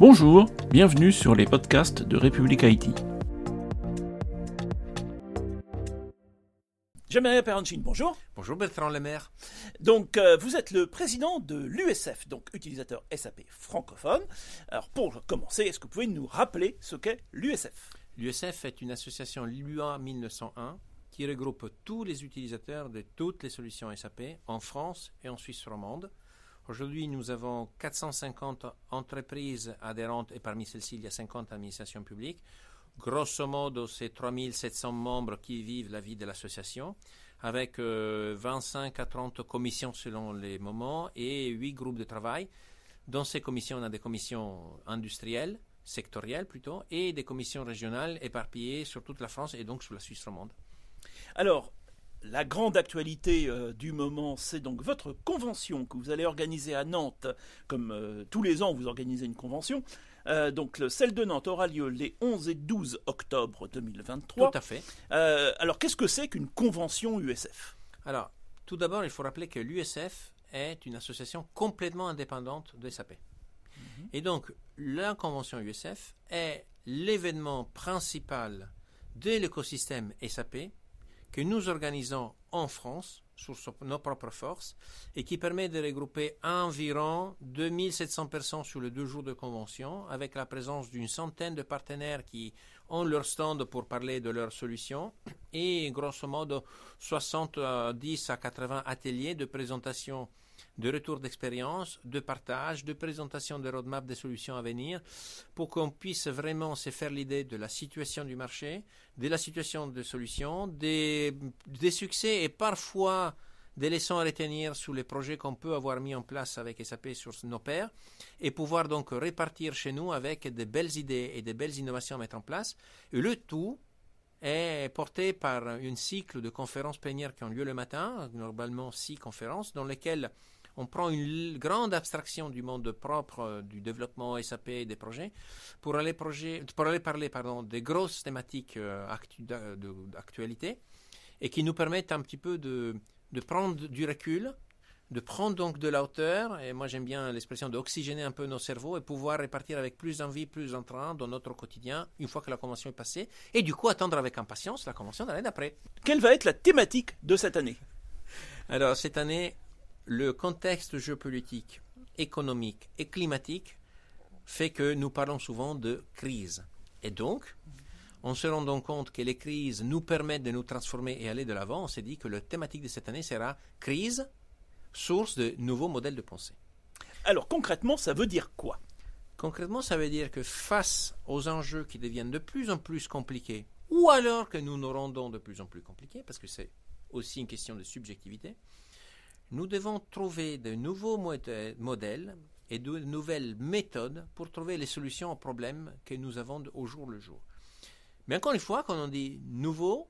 Bonjour, bienvenue sur les podcasts de République Haïti. Jean-Marie Perrancine, bonjour. Bonjour Bertrand Lemaire. Donc, euh, vous êtes le président de l'USF, donc utilisateur SAP francophone. Alors, pour commencer, est-ce que vous pouvez nous rappeler ce qu'est l'USF L'USF est une association LUA 1901 qui regroupe tous les utilisateurs de toutes les solutions SAP en France et en Suisse romande. Aujourd'hui, nous avons 450 entreprises adhérentes et parmi celles-ci, il y a 50 administrations publiques. Grosso modo, c'est 3700 membres qui vivent la vie de l'association, avec 25 euh, à 30 commissions selon les moments et 8 groupes de travail. Dans ces commissions, on a des commissions industrielles, sectorielles plutôt, et des commissions régionales éparpillées sur toute la France et donc sur la Suisse romande. Alors, la grande actualité euh, du moment, c'est donc votre convention que vous allez organiser à Nantes. Comme euh, tous les ans, vous organisez une convention. Euh, donc celle de Nantes aura lieu les 11 et 12 octobre 2023. Tout à fait. alors qu'est-ce que c'est qu'une convention USF Alors, tout d'abord, il faut rappeler que l'USF est une association complètement indépendante de SAP. Mhm. Et donc, la convention USF est l'événement principal de l'écosystème SAP que nous organisons en France sur nos propres forces et qui permet de regrouper environ 2700 personnes sur les deux jours de convention avec la présence d'une centaine de partenaires qui ont leur stand pour parler de leurs solutions et grosso modo 70 à 80 ateliers de présentation de retour d'expérience, de partage, de présentation de roadmap des solutions à venir, pour qu'on puisse vraiment se faire l'idée de la situation du marché, de la situation des solutions, des, des succès et parfois des leçons à retenir sur les projets qu'on peut avoir mis en place avec SAP sur nos pairs et pouvoir donc répartir chez nous avec de belles idées et de belles innovations à mettre en place. Et le tout est porté par un cycle de conférences plénières qui ont lieu le matin, normalement six conférences, dans lesquelles on prend une grande abstraction du monde propre euh, du développement SAP et des projets pour aller, parler des grosses thématiques euh, d'actualité et qui nous permettent un petit peu de, de prendre du recul, de prendre donc de la hauteur, et moi j'aime bien l'expression d'oxygéner un peu nos cerveaux et pouvoir répartir avec plus d'envie, plus d'entrain dans notre quotidien une fois que la convention est passée, et du coup attendre avec impatience la convention de l'année d'après. Quelle va être la thématique de cette année? Alors cette année, le contexte géopolitique, économique et climatique fait que nous parlons souvent de crise. Et donc, en se rendant compte que les crises nous permettent de nous transformer et aller de l'avant, on s'est dit que la thématique de cette année sera crise, source de nouveaux modèles de pensée. Alors concrètement, ça veut dire quoi? Concrètement, ça veut dire que face aux enjeux qui deviennent de plus en plus compliqués, ou alors que nous nous rendons de plus en plus compliqués, parce que c'est aussi une question de subjectivité, nous devons trouver de nouveaux modèles et de nouvelles méthodes pour trouver les solutions aux problèmes que nous avons au jour le jour. Mais encore une fois, quand on dit nouveau,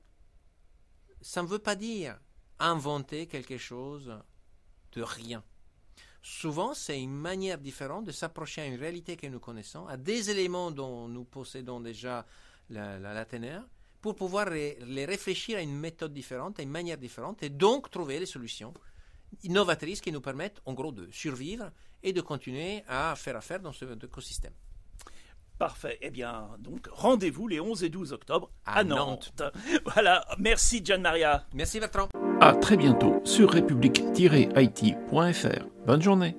ça ne veut pas dire inventer quelque chose de rien. Souvent, c'est une manière différente de s'approcher à une réalité que nous connaissons, à des éléments dont nous possédons déjà la, la, pour pouvoir les réfléchir à une méthode différente, à une manière différente, et donc trouver les solutions innovatrices qui nous permettent en gros de survivre et de continuer à faire affaire dans ce écosystème. Parfait. Eh bien, donc, rendez-vous les 11 et 12 octobre à, Nantes. Voilà. Merci, Gian Maria. Merci, Bertrand. À très bientôt sur république-it.fr. Bonne journée.